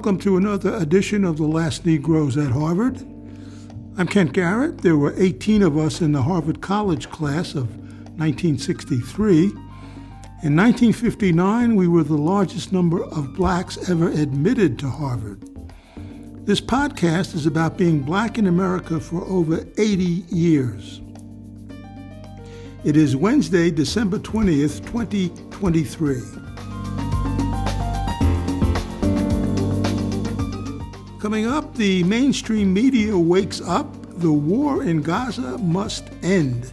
Welcome to another edition of The Last Negroes at Harvard. I'm Kent Garrett. There were 18 of us in the Harvard College class of 1963. In 1959, we were the largest number of blacks ever admitted to Harvard. This podcast is about being black in America for over 80 years. It is Wednesday, December 20th, 2023. Coming up, the mainstream media wakes up. The war in Gaza must end.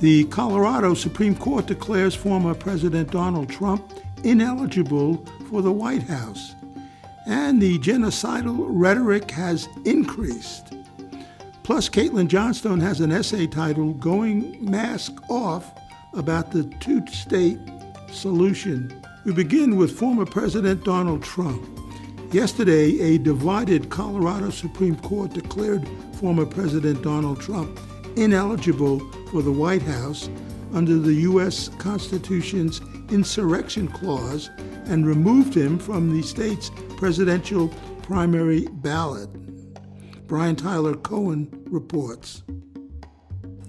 The Colorado Supreme Court declares former President Donald Trump ineligible for the White House. And the genocidal rhetoric has increased. Plus, Caitlin Johnstone has an essay titled Going Mask Off about the two state solution. We begin with former President Donald Trump. Yesterday, a divided Colorado Supreme Court declared former President Donald Trump ineligible for the White House under the U.S. Constitution's Insurrection Clause and removed him from the state's presidential primary ballot. Brian Tyler Cohen reports.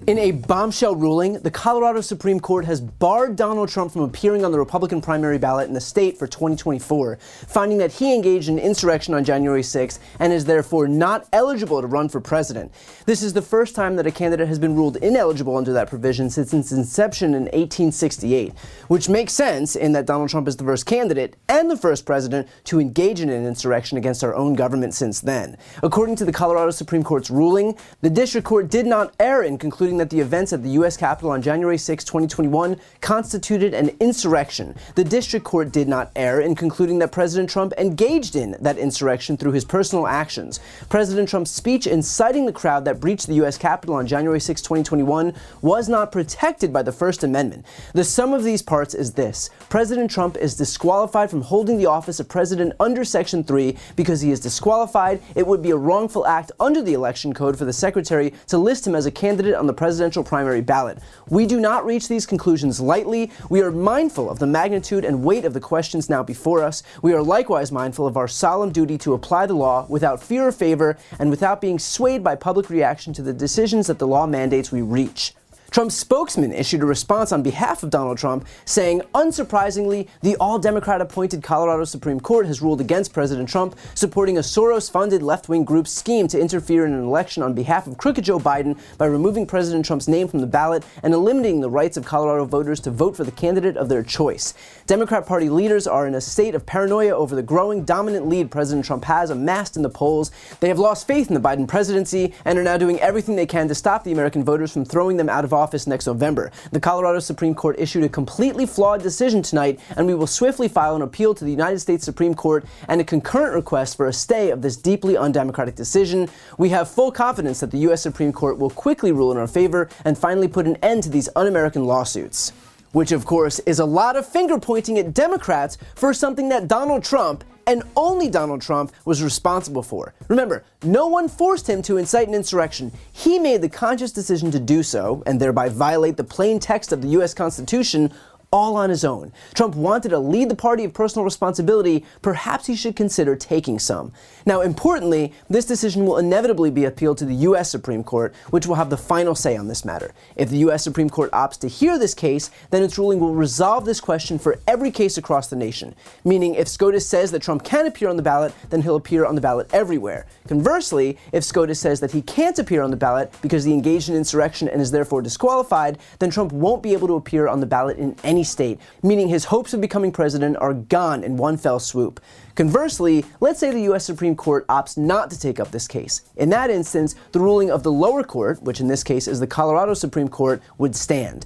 In a bombshell ruling, the Colorado Supreme Court has barred Donald Trump from appearing on the Republican primary ballot in the state for 2024, finding that he engaged in insurrection on January 6th and is therefore not eligible to run for president. This is the first time that a candidate has been ruled ineligible under that provision since its inception in 1868, which makes sense in that Donald Trump is the first candidate and the first president to engage in an insurrection against our own government since then. According to the Colorado Supreme Court's ruling, the district court did not err in concluding that the events at the U.S. Capitol on January 6, 2021 constituted an insurrection. The district court did not err in concluding that President Trump engaged in that insurrection through his personal actions. President Trump's speech inciting the crowd that breached the U.S. Capitol on January 6, 2021 was not protected by the First Amendment. The sum of these parts is this President Trump is disqualified from holding the office of president under Section 3 because he is disqualified. It would be a wrongful act under the election code for the secretary to list him as a candidate on the presidential primary ballot. We do not reach these conclusions lightly. We are mindful of the magnitude and weight of the questions now before us. We are likewise mindful of our solemn duty to apply the law without fear or favor and without being swayed by public reaction to the decisions that the law mandates we reach. Trump's spokesman issued a response on behalf of Donald Trump, saying, unsurprisingly, the all Democrat appointed Colorado Supreme Court has ruled against President Trump, supporting a Soros funded left wing group's scheme to interfere in an election on behalf of crooked Joe Biden by removing President Trump's name from the ballot and eliminating the rights of Colorado voters to vote for the candidate of their choice. Democrat Party leaders are in a state of paranoia over the growing dominant lead President Trump has amassed in the polls. They have lost faith in the Biden presidency and are now doing everything they can to stop the American voters from throwing them out of office next November. The Colorado Supreme Court issued a completely flawed decision tonight, and we will swiftly file an appeal to the United States Supreme Court and a concurrent request for a stay of this deeply undemocratic decision. We have full confidence that the U.S. Supreme Court will quickly rule in our favor and finally put an end to these un American lawsuits which of course is a lot of finger pointing at Democrats for something that Donald Trump and only Donald Trump was responsible for. Remember, no one forced him to incite an insurrection. He made the conscious decision to do so and thereby violate the plain text of the U.S. Constitution all on his own. Trump wanted to lead the party of personal responsibility. Perhaps he should consider taking some. Now, importantly, this decision will inevitably be appealed to the U.S. Supreme Court, which will have the final say on this matter. If the U.S. Supreme Court opts to hear this case, then its ruling will resolve this question for every case across the nation. Meaning, if SCOTUS says that Trump can appear on the ballot, then he'll appear on the ballot everywhere. Conversely, if SCOTUS says that he can't appear on the ballot because he engaged in insurrection and is therefore disqualified, then Trump won't be able to appear on the ballot in any state, meaning his hopes of becoming president are gone in one fell swoop. Conversely, let's say the U.S. Supreme Court opts not to take up this case. In that instance, the ruling of the lower court, which in this case is the Colorado Supreme Court, would stand.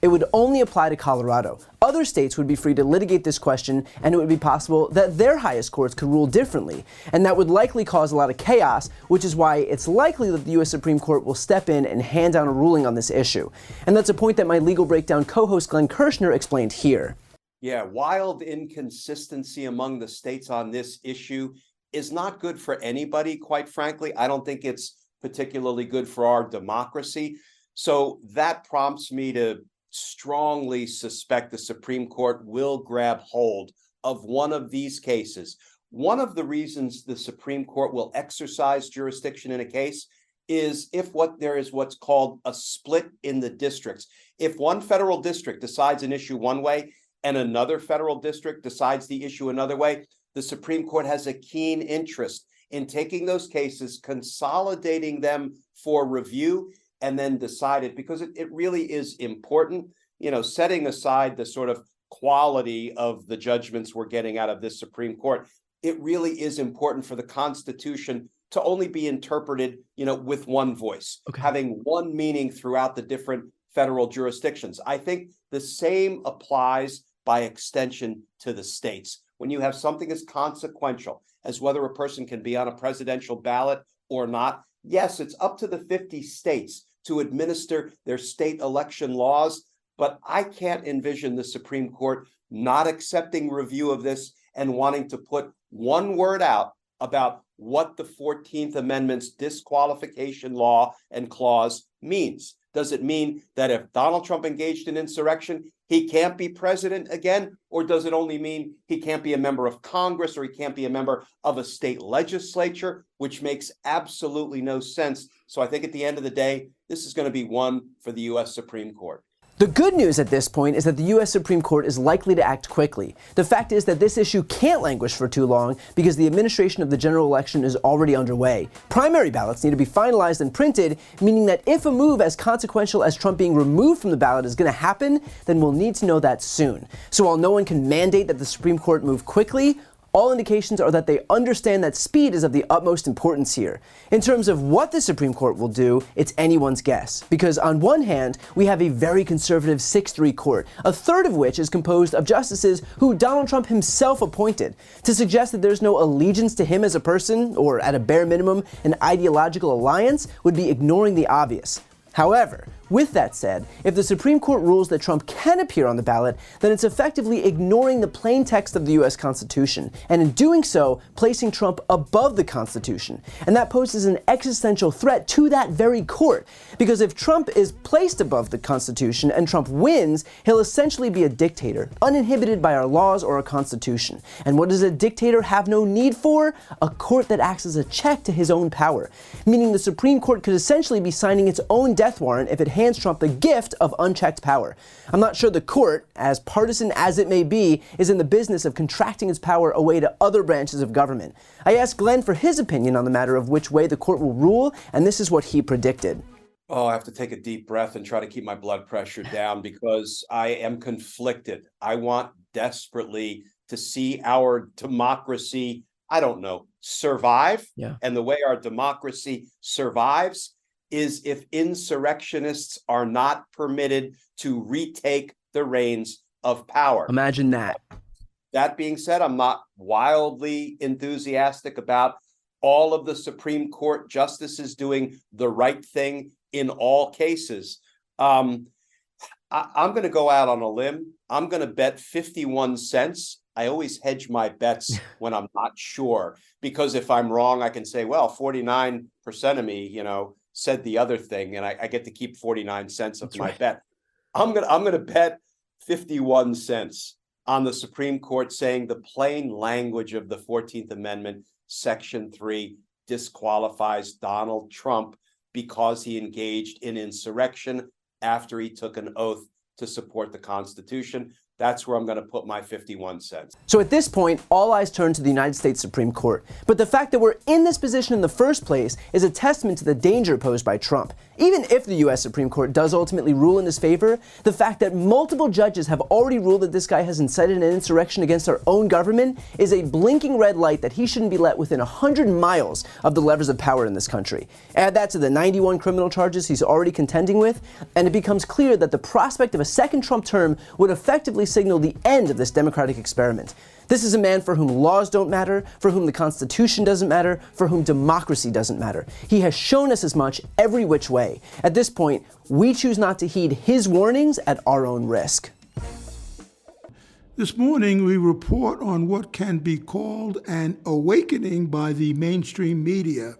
It would only apply to Colorado. Other states would be free to litigate this question, and it would be possible that their highest courts could rule differently. And that would likely cause a lot of chaos, which is why it's likely that the U.S. Supreme Court will step in and hand down a ruling on this issue. And that's a point that my legal breakdown co host Glenn Kirschner explained here. Yeah, wild inconsistency among the states on this issue is not good for anybody, quite frankly. I don't think it's particularly good for our democracy. So that prompts me to strongly suspect the Supreme Court will grab hold of one of these cases, one of the reasons the Supreme Court will exercise jurisdiction in a case is if what there is what's called a split in the districts. If one federal district decides an issue one way and another federal district decides the issue another way, the Supreme Court has a keen interest in taking those cases, consolidating them for review, and then decide it because it, it really is important. You know, setting aside the sort of quality of the judgments we're getting out of this Supreme Court, it really is important for the Constitution to only be interpreted, you know, with one voice, okay. having one meaning throughout the different federal jurisdictions. I think the same applies by extension to the states. When you have something as consequential as whether a person can be on a presidential ballot or not, yes, it's up to the 50 states to administer their state election laws, but I can't envision the Supreme Court not accepting review of this and wanting to put one word out about what the 14th Amendment's disqualification law and clause means. Does it mean that if Donald Trump engaged in insurrection, he can't be president again? Or does it only mean he can't be a member of Congress or he can't be a member of a state legislature, which makes absolutely no sense? So I think at the end of the day, this is going to be one for the U.S. Supreme Court. The good news at this point is that the U.S. Supreme Court is likely to act quickly. The fact is that this issue can't languish for too long because the administration of the general election is already underway. Primary ballots need to be finalized and printed, meaning that if a move as consequential as Trump being removed from the ballot is going to happen, then we'll need to know that soon. So while no one can mandate that the Supreme Court move quickly, all indications are that they understand that speed is of the utmost importance here. In terms of what the Supreme Court will do, it's anyone's guess. Because on one hand, we have a very conservative 6 3 court, a third of which is composed of justices who Donald Trump himself appointed. To suggest that there's no allegiance to him as a person, or at a bare minimum, an ideological alliance, would be ignoring the obvious. However, with that said, if the Supreme Court rules that Trump can appear on the ballot, then it's effectively ignoring the plain text of the US Constitution, and in doing so, placing Trump above the Constitution. And that poses an existential threat to that very court, because if Trump is placed above the Constitution and Trump wins, he'll essentially be a dictator, uninhibited by our laws or our Constitution. And what does a dictator have no need for? A court that acts as a check to his own power, meaning the Supreme Court could essentially be signing its own death warrant if it hands Trump the gift of unchecked power. I'm not sure the court, as partisan as it may be, is in the business of contracting its power away to other branches of government. I asked Glenn for his opinion on the matter of which way the court will rule, and this is what he predicted. Oh, I have to take a deep breath and try to keep my blood pressure down because I am conflicted. I want desperately to see our democracy, I don't know, survive. Yeah. And the way our democracy survives is if insurrectionists are not permitted to retake the reins of power. Imagine that. That being said, I'm not wildly enthusiastic about all of the Supreme Court justices doing the right thing in all cases. Um, I, I'm going to go out on a limb. I'm going to bet 51 cents. I always hedge my bets when I'm not sure because if I'm wrong, I can say, well, 49% of me, you know, said the other thing, and I, I get to keep 49 cents of That's my right. bet. I'm gonna I'm gonna bet 51 cents on the Supreme Court saying the plain language of the 14th Amendment, Section 3, disqualifies Donald Trump because he engaged in insurrection after he took an oath to support the Constitution. That's where I'm going to put my 51 cents. So at this point, all eyes turn to the United States Supreme Court. But the fact that we're in this position in the first place is a testament to the danger posed by Trump. Even if the U.S. Supreme Court does ultimately rule in his favor, the fact that multiple judges have already ruled that this guy has incited an insurrection against our own government is a blinking red light that he shouldn't be let within 100 miles of the levers of power in this country. Add that to the 91 criminal charges he's already contending with, and it becomes clear that the prospect of a second Trump term would effectively signal the end of this democratic experiment. This is a man for whom laws don't matter, for whom the Constitution doesn't matter, for whom democracy doesn't matter. He has shown us as much every which way. At this point, we choose not to heed his warnings at our own risk. This morning, we report on what can be called an awakening by the mainstream media.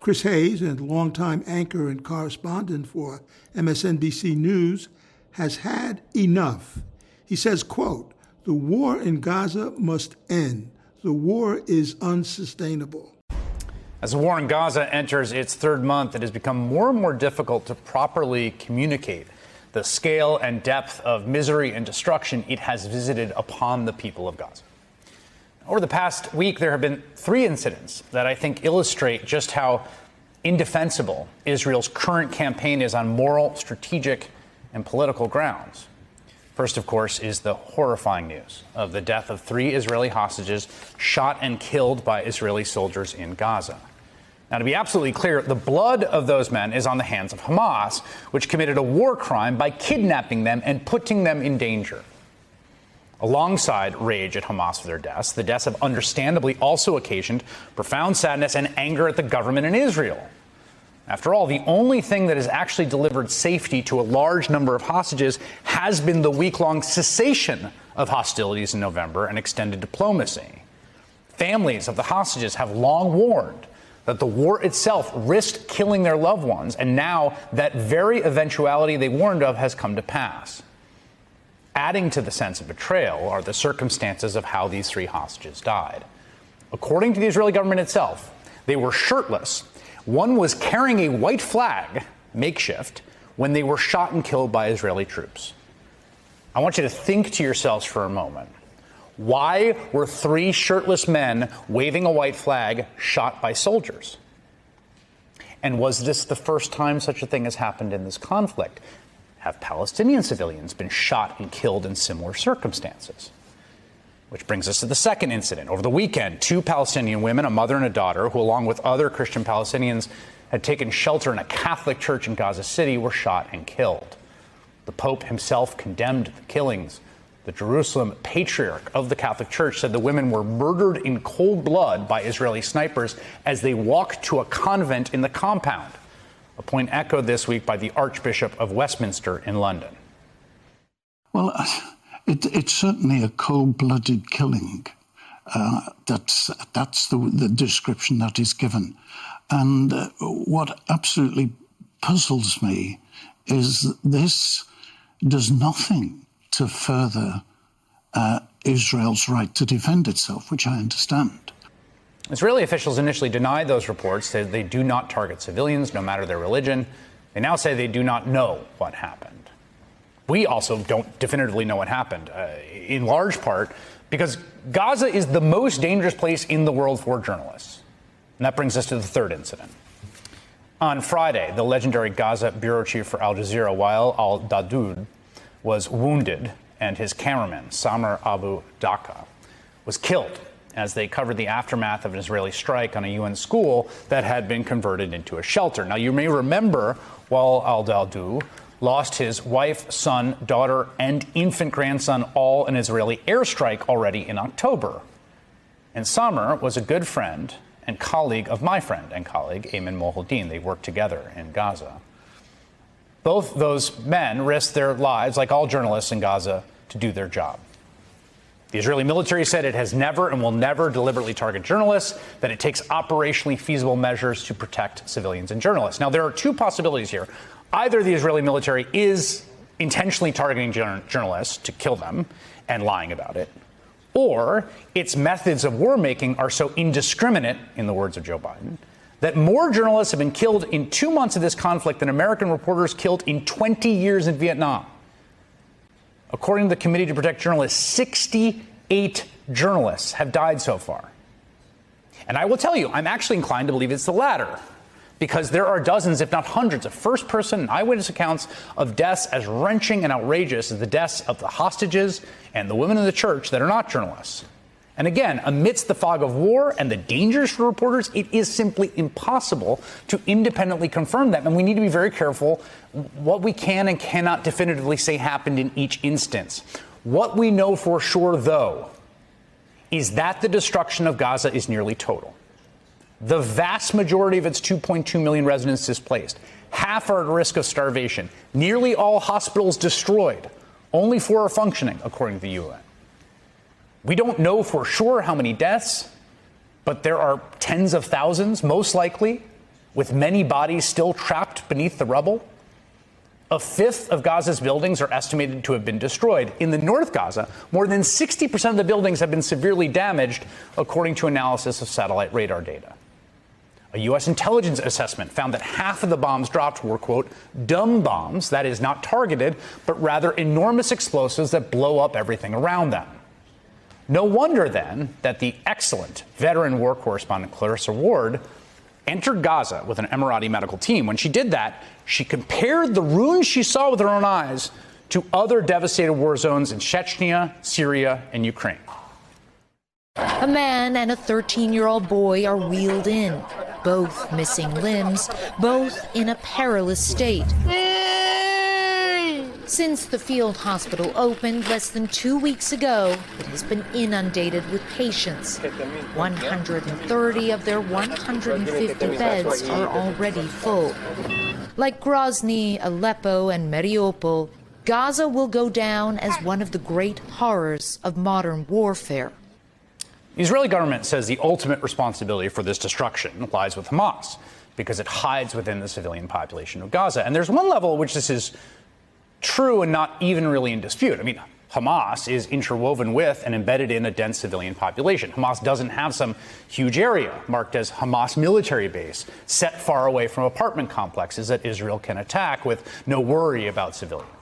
Chris Hayes, a longtime anchor and correspondent for MSNBC News, has had enough. He says, quote, the war in Gaza must end. The war is unsustainable. As the war in Gaza enters its third month, it has become more and more difficult to properly communicate the scale and depth of misery and destruction it has visited upon the people of Gaza. Over the past week, there have been three incidents that I think illustrate just how indefensible Israel's current campaign is on moral, strategic, and political grounds. First, of course, is the horrifying news of the death of three Israeli hostages shot and killed by Israeli soldiers in Gaza. Now, to be absolutely clear, the blood of those men is on the hands of Hamas, which committed a war crime by kidnapping them and putting them in danger. Alongside rage at Hamas for their deaths, the deaths have understandably also occasioned profound sadness and anger at the government in Israel. After all, the only thing that has actually delivered safety to a large number of hostages has been the week long cessation of hostilities in November and extended diplomacy. Families of the hostages have long warned that the war itself risked killing their loved ones, and now that very eventuality they warned of has come to pass. Adding to the sense of betrayal are the circumstances of how these three hostages died. According to the Israeli government itself, they were shirtless. One was carrying a white flag, makeshift, when they were shot and killed by Israeli troops. I want you to think to yourselves for a moment. Why were three shirtless men waving a white flag shot by soldiers? And was this the first time such a thing has happened in this conflict? Have Palestinian civilians been shot and killed in similar circumstances? Which brings us to the second incident. Over the weekend, two Palestinian women, a mother and a daughter, who, along with other Christian Palestinians, had taken shelter in a Catholic church in Gaza City, were shot and killed. The Pope himself condemned the killings the Jerusalem patriarch of the Catholic Church said the women were murdered in cold blood by Israeli snipers as they walked to a convent in the compound, a point echoed this week by the Archbishop of Westminster in London. Well, it, it's certainly a cold blooded killing. Uh, that's that's the, the, description that is given. And uh, what absolutely puzzles me is this does nothing to further uh, Israel's right to defend itself, which I understand. Israeli officials initially denied those reports, said they do not target civilians, no matter their religion. They now say they do not know what happened. We also don't definitively know what happened, uh, in large part because Gaza is the most dangerous place in the world for journalists. And that brings us to the third incident. On Friday, the legendary Gaza bureau chief for Al Jazeera, Wael al Dahdouh, was wounded, and his cameraman, Samer Abu Daqqa, was killed as they covered the aftermath of an Israeli strike on a UN school that had been converted into a shelter. Now, you may remember Wael al Dahdouh lost his wife, son, daughter, and infant grandson all in Israeli airstrike already in October. And Samer was a good friend and colleague of my friend and colleague, Ayman Mohyeldin. They worked together in Gaza. Both those men risked their lives, like all journalists in Gaza, to do their job. The Israeli military said it has never and will never deliberately target journalists, that it takes operationally feasible measures to protect civilians and journalists. Now, there are two possibilities here. Either the Israeli military is intentionally targeting journalists to kill them and lying about it, or its methods of war making are so indiscriminate, in the words of Joe Biden, that more journalists have been killed in two months of this conflict than American reporters killed in 20 years in Vietnam. According to the Committee to Protect Journalists, 68 journalists have died so far. And I will tell you, I'm actually inclined to believe it's the latter, because there are dozens, if not hundreds, of first person eyewitness accounts of deaths as wrenching and outrageous as the deaths of the hostages and the women in the church that are not journalists. And again, amidst the fog of war and the dangers for reporters, it is simply impossible to independently confirm that. And we need to be very careful what we can and cannot definitively say happened in each instance. What we know for sure, though, is that the destruction of Gaza is nearly total. The vast majority of its 2.2 million residents displaced. Half are at risk of starvation. Nearly all hospitals destroyed. Only four are functioning, according to the UN. We don't know for sure how many deaths, but there are tens of thousands, most likely, with many bodies still trapped beneath the rubble. A fifth of Gaza's buildings are estimated to have been destroyed. In the North Gaza, more than 60% of the buildings have been severely damaged, according to analysis of satellite radar data. A U.S. intelligence assessment found that half of the bombs dropped were, quote, dumb bombs, that is, not targeted, but rather enormous explosives that blow up everything around them. No wonder then that the excellent veteran war correspondent Clarissa Ward entered Gaza with an Emirati medical team. When she did that, she compared the ruins she saw with her own eyes to other devastated war zones in Chechnya, Syria, and Ukraine. A man and a 13 year old boy are wheeled in, both missing limbs, both in a perilous state. Since the field hospital opened less than two weeks ago, it has been inundated with patients. 130 of their 150 beds are already full. Like Grozny, Aleppo, and Mariupol, Gaza will go down as one of the great horrors of modern warfare. The Israeli government says the ultimate responsibility for this destruction lies with Hamas because it hides within the civilian population of Gaza. And there's one level at which this is true and not even really in dispute. I mean, Hamas is interwoven with and embedded in a dense civilian population. Hamas doesn't have some huge area marked as Hamas military base set far away from apartment complexes that Israel can attack with no worry about civilians.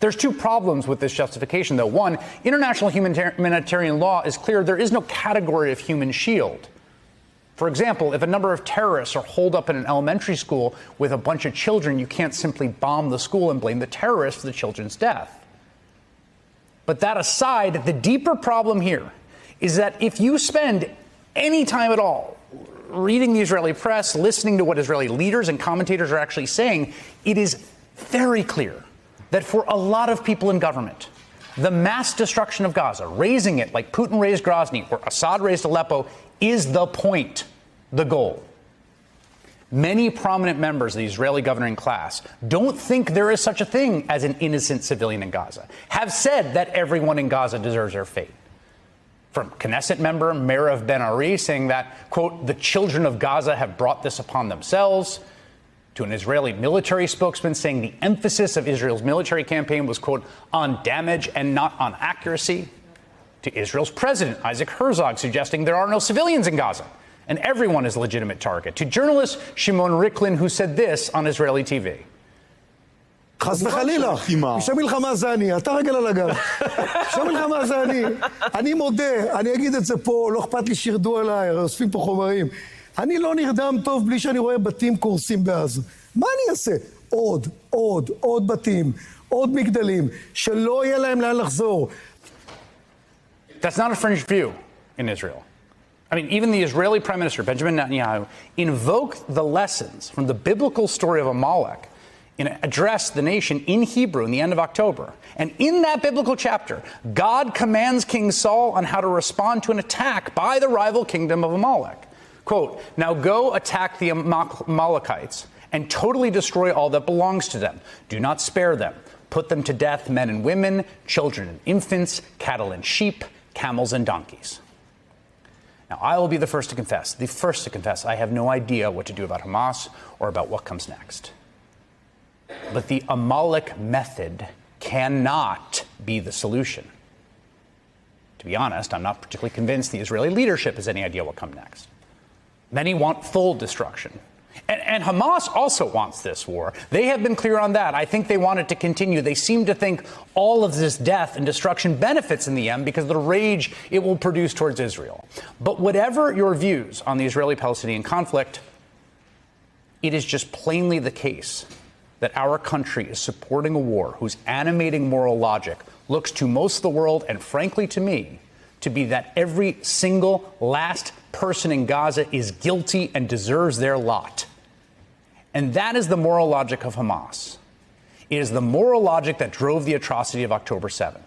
There's two problems with this justification, though. One, international humanitarian law is clear there is no category of human shield. For example, if a number of terrorists are holed up in an elementary school with a bunch of children, you can't simply bomb the school and blame the terrorists for the children's death. But that aside, the deeper problem here is that if you spend any time at all reading the Israeli press, listening to what Israeli leaders and commentators are actually saying, it is very clear that for a lot of people in government, the mass destruction of Gaza, razing it like Putin razed Grozny or Assad razed Aleppo, is the point, the goal. Many prominent members of the Israeli governing class don't think there is such a thing as an innocent civilian in Gaza, have said that everyone in Gaza deserves their fate. From Knesset member Meirav Ben Ari saying that, quote, the children of Gaza have brought this upon themselves, to an Israeli military spokesman saying the emphasis of Israel's military campaign was, quote, on damage and not on accuracy, to Israel's president, Isaac Herzog, suggesting there are no civilians in Gaza and everyone is a legitimate target, to journalist Shimon Riklin, who said this on Israeli TV. חס וחלילה, מלחמה זה אני, אתה רגל על הגב. מלחמה זה אני. אני מודה, אני אגיד את זה פה, לא אכפת לי שירדו עליי, אוספים פה חומרים. אני לא נרדם טוב בלי שאני רואה בתים קורסים בעזה. מה אני אעשה? עוד, עוד, עוד בתים, עוד מגדלים, שלא יהיה להם לאן לחזור. That's not a fringe view in Israel. I mean, even the Israeli Prime Minister, Benjamin Netanyahu, invoked the lessons from the biblical story of Amalek and addressed the nation in Hebrew in the end of October. And in that biblical chapter, God commands King Saul on how to respond to an attack by the rival kingdom of Amalek. Quote, now go attack the Amalekites and totally destroy all that belongs to them. Do not spare them. Put them to death, men and women, children and infants, cattle and sheep camels, and donkeys. Now, I will be the first to confess, the first to confess, I have no idea what to do about Hamas or about what comes next. But the Amalek method cannot be the solution. To be honest, I'm not particularly convinced the Israeli leadership has any idea what comes next. Many want full destruction. And, and, Hamas also wants this war. They have been clear on that. I think they want it to continue. They seem to think all of this death and destruction benefits in the end because of the rage it will produce towards Israel. But whatever your views on the Israeli Palestinian conflict, it is just plainly the case that our country is supporting a war whose animating moral logic looks to most of the world, and frankly to me, to be that every single last person in Gaza is guilty and deserves their lot. And that is the moral logic of Hamas. It is the moral logic that drove the atrocity of October 7th.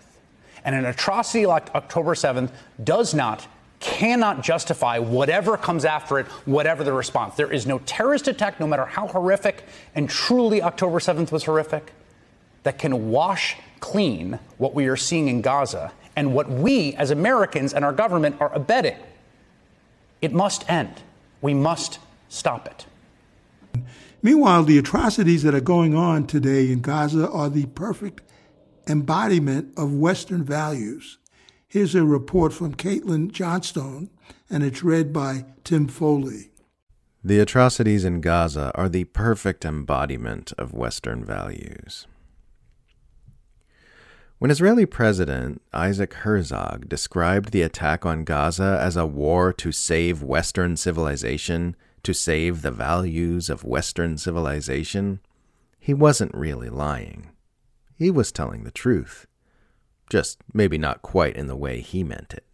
And an atrocity like October 7th does not, cannot justify whatever comes after it, whatever the response. There is no terrorist attack, no matter how horrific, and truly October 7th was horrific, that can wash clean what we are seeing in Gaza and what we as Americans and our government are abetting. It must end. We must stop it. Meanwhile, the atrocities that are going on today in Gaza are the perfect embodiment of Western values. Here's a report from Caitlin Johnstone, and it's read by Tim Foley. The atrocities in Gaza are the perfect embodiment of Western values. When Israeli President Isaac Herzog described the attack on Gaza as a war to save Western civilization, to save the values of Western civilization, he wasn't really lying. He was telling the truth, just maybe not quite in the way he meant it.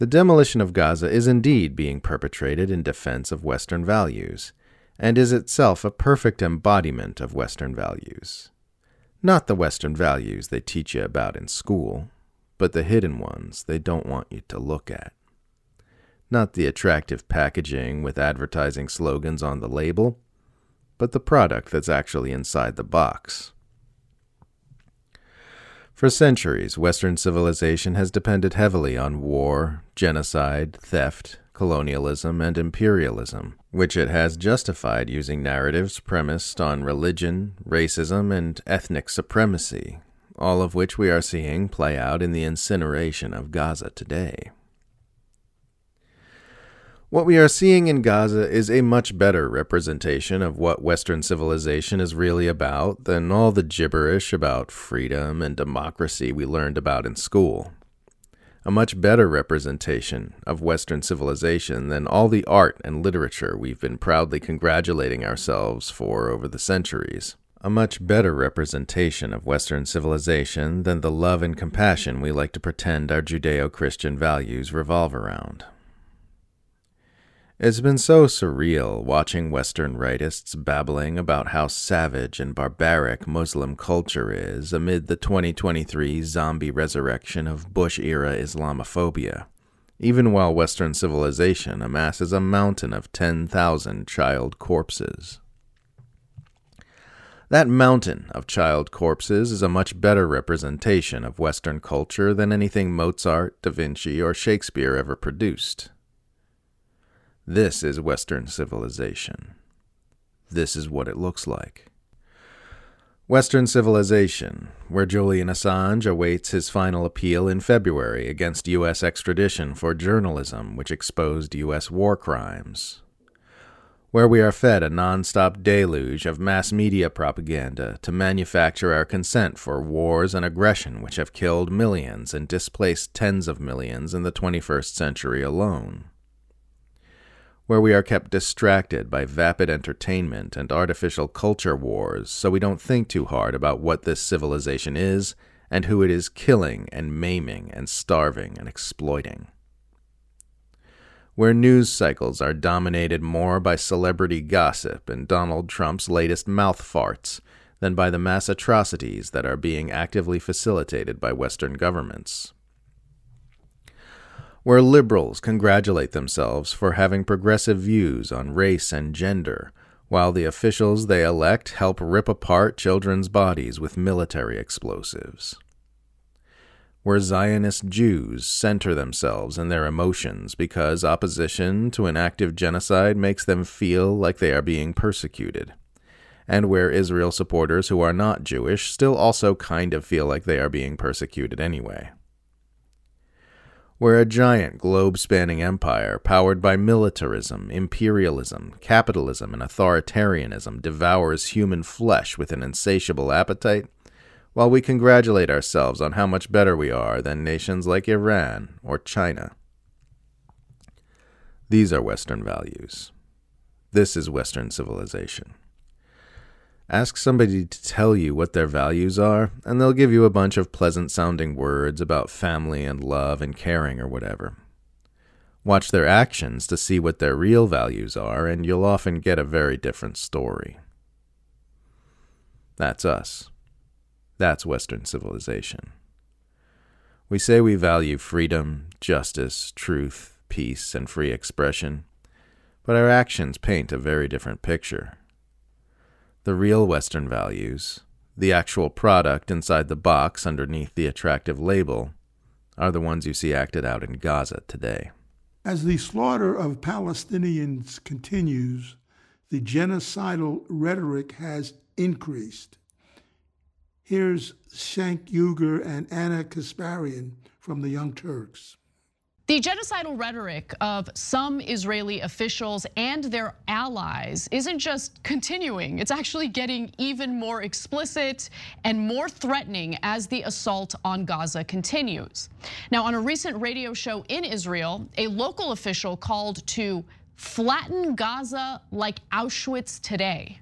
The demolition of Gaza is indeed being perpetrated in defense of Western values, and is itself a perfect embodiment of Western values. Not the Western values they teach you about in school, but the hidden ones they don't want you to look at not the attractive packaging with advertising slogans on the label, but the product that's actually inside the box. For centuries, Western civilization has depended heavily on war, genocide, theft, colonialism, and imperialism, which it has justified using narratives premised on religion, racism, and ethnic supremacy, all of which we are seeing play out in the incineration of Gaza today. What we are seeing in Gaza is a much better representation of what Western civilization is really about than all the gibberish about freedom and democracy we learned about in school. A much better representation of Western civilization than all the art and literature we've been proudly congratulating ourselves for over the centuries. A much better representation of Western civilization than the love and compassion we like to pretend our Judeo Christian values revolve around. It's been so surreal watching Western rightists babbling about how savage and barbaric Muslim culture is amid the 2023 zombie resurrection of Bush era Islamophobia, even while Western civilization amasses a mountain of 10,000 child corpses. That mountain of child corpses is a much better representation of Western culture than anything Mozart, Da Vinci, or Shakespeare ever produced. This is Western civilization. This is what it looks like. Western civilization, where Julian Assange awaits his final appeal in February against U.S. extradition for journalism which exposed U.S. war crimes. Where we are fed a non-stop deluge of mass media propaganda to manufacture our consent for wars and aggression which have killed millions and displaced tens of millions in the 21st century alone where we are kept distracted by vapid entertainment and artificial culture wars so we don't think too hard about what this civilization is and who it is killing and maiming and starving and exploiting. Where news cycles are dominated more by celebrity gossip and Donald Trump's latest mouth farts than by the mass atrocities that are being actively facilitated by Western governments where liberals congratulate themselves for having progressive views on race and gender, while the officials they elect help rip apart children's bodies with military explosives. Where Zionist Jews center themselves in their emotions because opposition to an active genocide makes them feel like they are being persecuted, and where Israel supporters who are not Jewish still also kind of feel like they are being persecuted anyway where a giant globe spanning empire powered by militarism, imperialism, capitalism, and authoritarianism devours human flesh with an insatiable appetite, while we congratulate ourselves on how much better we are than nations like Iran or China. These are Western values. This is Western civilization. Ask somebody to tell you what their values are, and they'll give you a bunch of pleasant sounding words about family and love and caring or whatever. Watch their actions to see what their real values are, and you'll often get a very different story. That's us. That's Western civilization. We say we value freedom, justice, truth, peace, and free expression, but our actions paint a very different picture. The real Western values, the actual product inside the box underneath the attractive label, are the ones you see acted out in Gaza today. As the slaughter of Palestinians continues, the genocidal rhetoric has increased. Here's Cenk Uygur and Ana Kasparian from the Young Turks. The genocidal rhetoric of some Israeli officials and their allies isn't just continuing, it's actually getting even more explicit and more threatening as the assault on Gaza continues. Now, on a recent radio show in Israel, a local official called to flatten Gaza like Auschwitz today.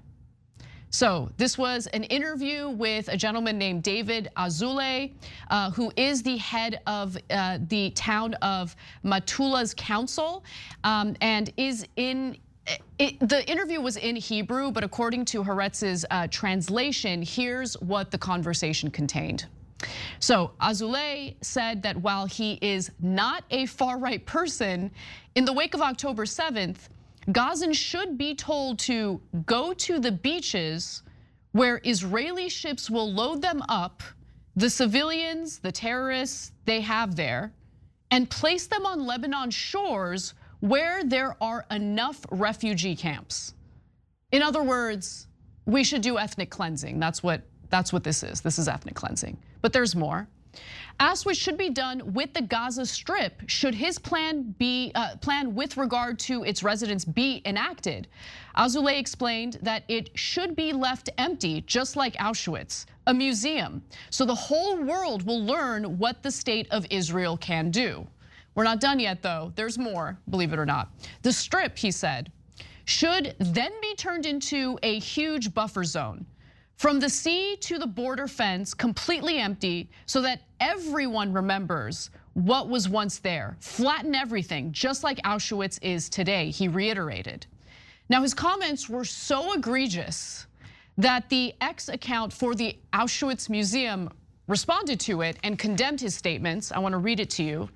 So this was an interview with a gentleman named David Azoulay, uh, who is the head of uh, the town of Metula's council, um, and is in it, the interview was in Hebrew, but according to Haaretz's uh, translation, here's what the conversation contained. So Azoulay said that while he is not a far right person, in the wake of October 7th, Gazans should be told to go to the beaches where Israeli ships will load them up, the civilians, the terrorists they have there, and place them on Lebanon shores where there are enough refugee camps. In other words, we should do ethnic cleansing. That's what that's what this is. This is ethnic cleansing. But there's more. Asked what should be done with the Gaza Strip should his plan be uh, plan with regard to its residents be enacted. Azoulay explained that it should be left empty, just like Auschwitz, a museum, so the whole world will learn what the state of Israel can do. We're not done yet, though. There's more, believe it or not. The Strip, he said, should then be turned into a huge buffer zone from the sea to the border fence, completely empty, so that everyone remembers what was once there. Flatten everything, just like Auschwitz is today, he reiterated. Now, his comments were so egregious that the X account for the Auschwitz Museum responded to it and condemned his statements. I want to read it to you.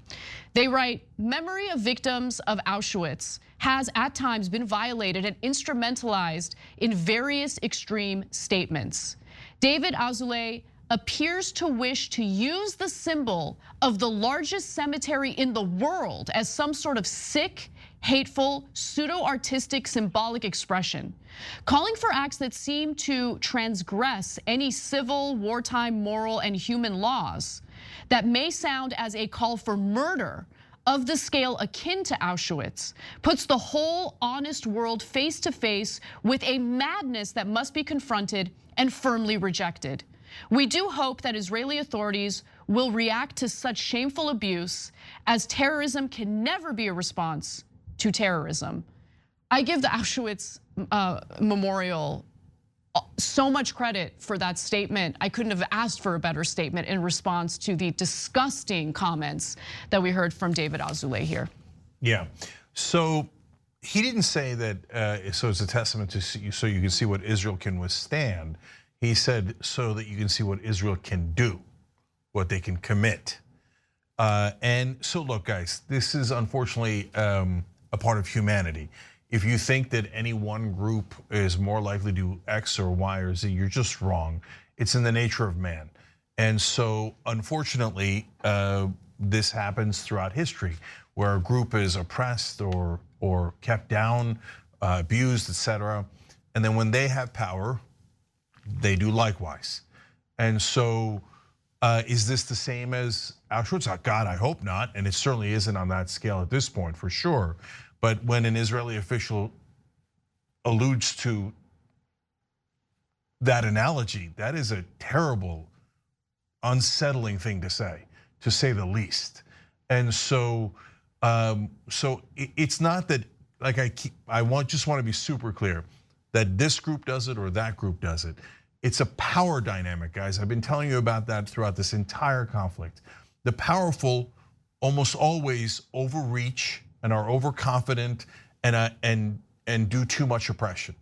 They write Memory of victims of Auschwitz has at times been violated and instrumentalized in various extreme statements. David Azoulay appears to wish to use the symbol of the largest cemetery in the world as some sort of sick, hateful, pseudo artistic symbolic expression, calling for acts that seem to transgress any civil, wartime, moral, and human laws that may sound as a call for murder of the scale akin to Auschwitz puts the whole honest world face to face with a madness that must be confronted and firmly rejected. We do hope that Israeli authorities will react to such shameful abuse as terrorism can never be a response to terrorism. I give the Auschwitz uh, Memorial so much credit for that statement. I couldn't have asked for a better statement in response to the disgusting comments that we heard from David Azoulay here. Yeah. So he didn't say that, uh, so it's a testament to see, so you can see what Israel can withstand. He said so that you can see what Israel can do, what they can commit. Uh, and so, look, guys, this is unfortunately um, a part of humanity if you think that any one group is more likely to do X or Y or Z, you're just wrong. It's in the nature of man. And so, unfortunately, uh, this happens throughout history where a group is oppressed or, or kept down, uh, abused, etc. And then when they have power, they do likewise. And so, uh, is this the same as Auschwitz? God, I hope not. And it certainly isn't on that scale at this point, for sure. But when an Israeli official alludes to that analogy, that is a terrible, unsettling thing to say, to say the least. And so, um, so it's not that like I keep, I want just want to be super clear that this group does it or that group does it. It's a power dynamic, guys. I've been telling you about that throughout this entire conflict. The powerful almost always overreach and are overconfident and uh, and and do too much oppression,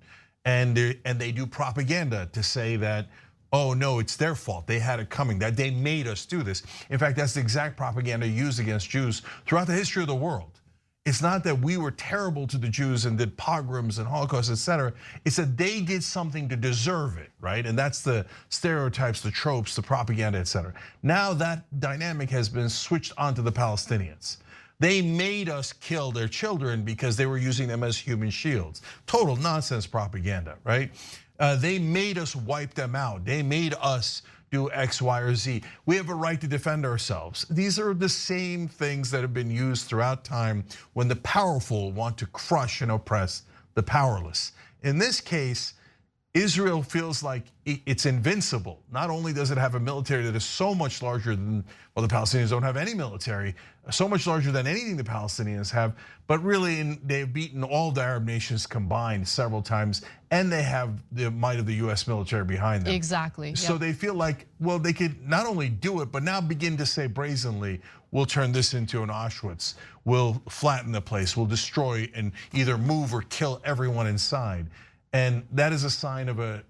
and they and they do propaganda to say that. Oh no, it's their fault. They had it coming. That they made us do this. In fact, that's the exact propaganda used against Jews throughout the history of the world. It's not that we were terrible to the Jews and did pogroms and Holocaust, etc. It's that they did something to deserve it, right? And that's the stereotypes, the tropes, the propaganda, etc. Now that dynamic has been switched onto the Palestinians. They made us kill their children because they were using them as human shields. Total nonsense propaganda, right? Uh, they made us wipe them out. They made us do X, Y, or Z. We have a right to defend ourselves. These are the same things that have been used throughout time when the powerful want to crush and oppress the powerless. In this case, Israel feels like it's invincible. Not only does it have a military that is so much larger than, well, the Palestinians don't have any military, so much larger than anything the Palestinians have, but really they've beaten all the Arab nations combined several times, and they have the might of the US military behind them. Exactly. So yep. they feel like, well, they could not only do it, but now begin to say brazenly, we'll turn this into an Auschwitz. We'll flatten the place, we'll destroy and either move or kill everyone inside. And that is a sign of a,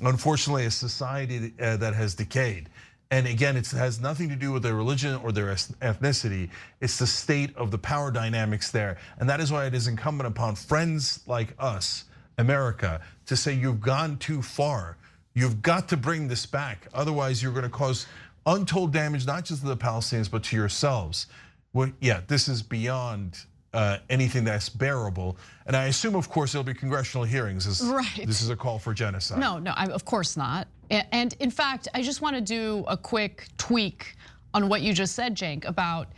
unfortunately, a society uh, that has decayed. And again, it has nothing to do with their religion or their ethnicity. It's the state of the power dynamics there. And that is why it is incumbent upon friends like us, America, to say you've gone too far. You've got to bring this back. Otherwise, you're going to cause untold damage, not just to the Palestinians, but to yourselves. Well, yeah, this is beyond Uh, anything that's bearable. And I assume, of course, there'll be congressional hearings. This, right. This is a call for genocide. No, no, of course not. And in fact, I just want to do a quick tweak on what you just said, Cenk, about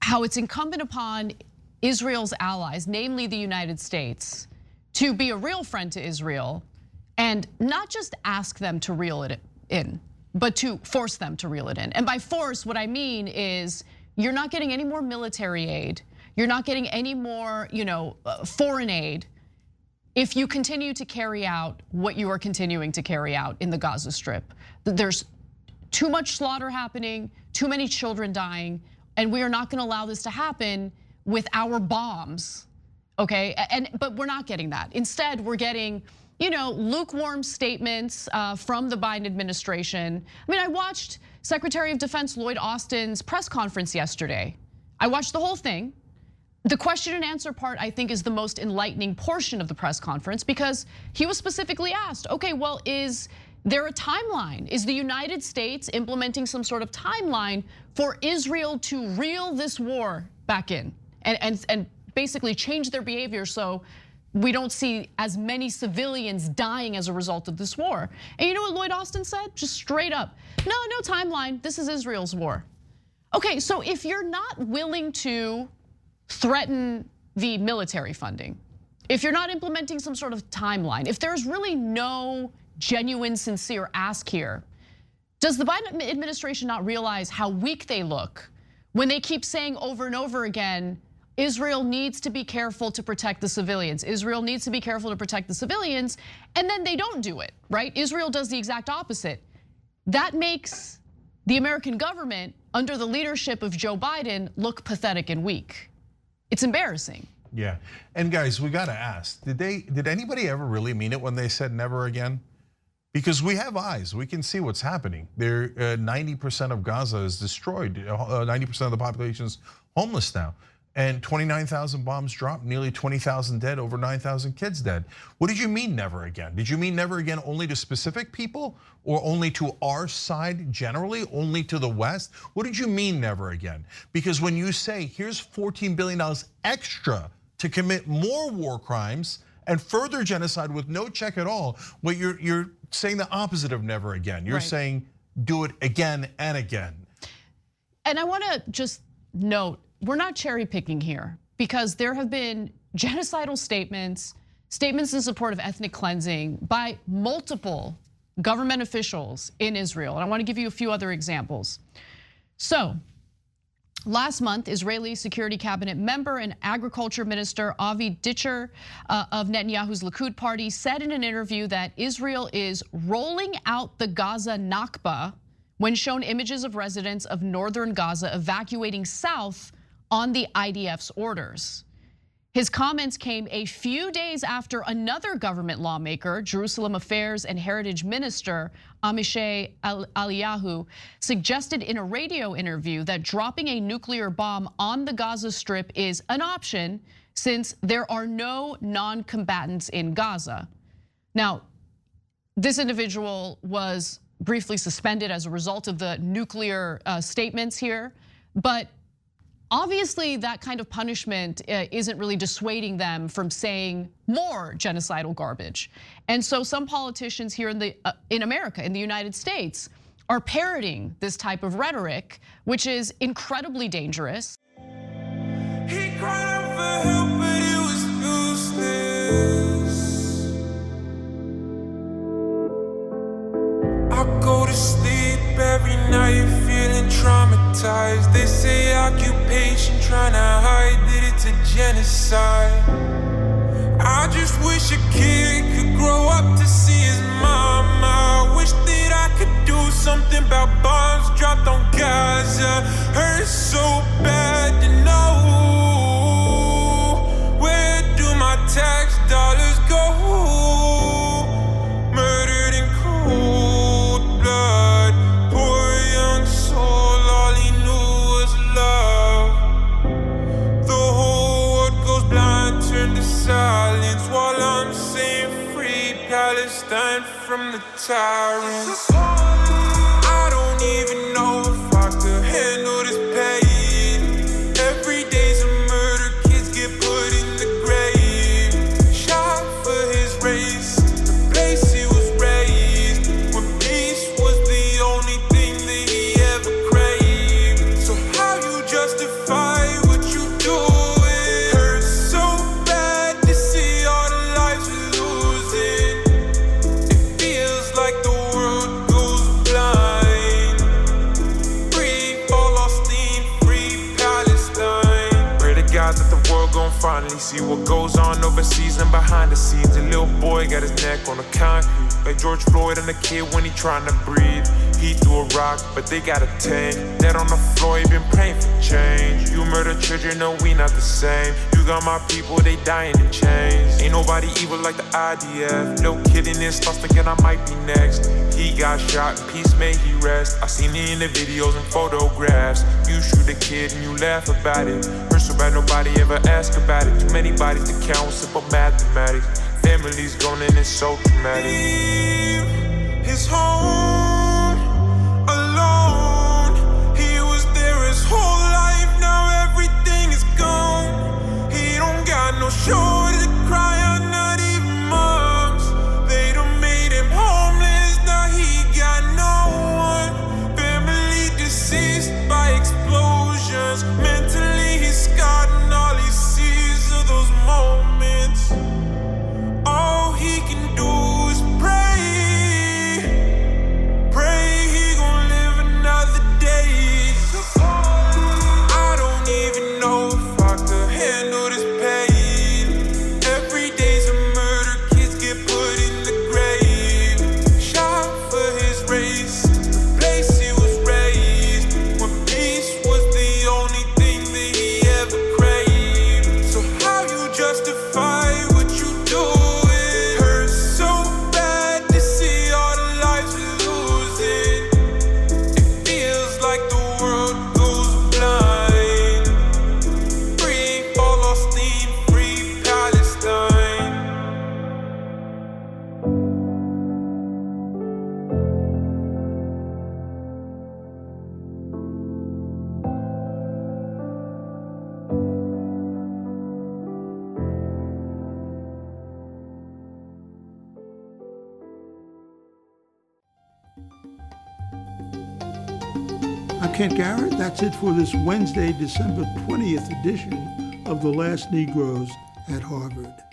how it's incumbent upon Israel's allies, namely the United States, to be a real friend to Israel and not just ask them to reel it in, but to force them to reel it in. And by force, what I mean is you're not getting any more military aid you're not getting any more, you know, uh, foreign aid if you continue to carry out what you are continuing to carry out in the Gaza Strip. There's too much slaughter happening, too many children dying, and we are not going to allow this to happen with our bombs. Okay? And but we're not getting that. Instead, we're getting you know, lukewarm statements uh, from the Biden administration. I mean, I watched Secretary of Defense Lloyd Austin's press conference yesterday. I watched the whole thing. The question and answer part, I think, is the most enlightening portion of the press conference because he was specifically asked, okay, well, is there a timeline? Is the United States implementing some sort of timeline for Israel to reel this war back in and, and, and basically change their behavior so we don't see as many civilians dying as a result of this war? And you know what Lloyd Austin said? Just straight up, no, no timeline. This is Israel's war. Okay, so if you're not willing to threaten the military funding, if you're not implementing some sort of timeline, if there's really no genuine, sincere ask here, does the Biden administration not realize how weak they look when they keep saying over and over again, Israel needs to be careful to protect the civilians. Israel needs to be careful to protect the civilians, and then they don't do it, right? Israel does the exact opposite. That makes the American government, under the leadership of Joe Biden, look pathetic and weak. It's embarrassing. Yeah, and guys, we got to ask: Did they? Did anybody ever really mean it when they said never again? Because we have eyes, we can see what's happening. There, 90% uh, of Gaza is destroyed. 90% uh, of the population is homeless now and 29,000 bombs dropped, nearly 20,000 dead, over 9,000 kids dead. What did you mean never again? Did you mean never again only to specific people or only to our side generally, only to the West? What did you mean never again? Because when you say here's $14 billion extra to commit more war crimes and further genocide with no check at all, what you're, you're saying the opposite of never again. You're right. saying do it again and again. And I wanna just note we're not cherry picking here because there have been genocidal statements, statements in support of ethnic cleansing by multiple government officials in Israel. And I want to give you a few other examples. So, Last month, Israeli Security Cabinet member and Agriculture Minister Avi Dichter uh, of Netanyahu's Likud party said in an interview that Israel is rolling out the Gaza Nakba when shown images of residents of northern Gaza evacuating south on the IDF's orders. His comments came a few days after another government lawmaker, Jerusalem Affairs and Heritage Minister Amichai Eliyahu, suggested in a radio interview that dropping a nuclear bomb on the Gaza Strip is an option since there are no non combatants in Gaza. Now, this individual was briefly suspended as a result of the nuclear uh, statements here, but obviously that kind of punishment uh, isn't really dissuading them from saying more genocidal garbage. And so some politicians here in the uh, in America, in the United States, are parroting this type of rhetoric, which is incredibly dangerous. go to sleep every night traumatized. They say occupation trying to hide that it's a genocide. I just wish a kid could grow up to see his mama. Wish that I could do something about bombs dropped on Gaza. Hurts so bad to know. From the tyrants. Finally see what goes on overseas and behind the scenes. A little boy got his neck on the concrete. Like George Floyd and the kid when he trying to breathe. He threw a rock, but they got a tank. Dead on the floor, he been praying for change. You murder children, no, we not the same. You got my people, they dying in chains. Ain't nobody evil like the IDF. No kidding, it's lost again, I might be next. He got shot, peace may he rest. I seen it in the videos and photographs. You shoot a kid and you laugh about it. So bad, nobody ever ask about it. Too many bodies to count with simple mathematics. Families gone and it's so traumatic. His home got That's it for this Wednesday, December 20th edition of The Last Negroes at Harvard.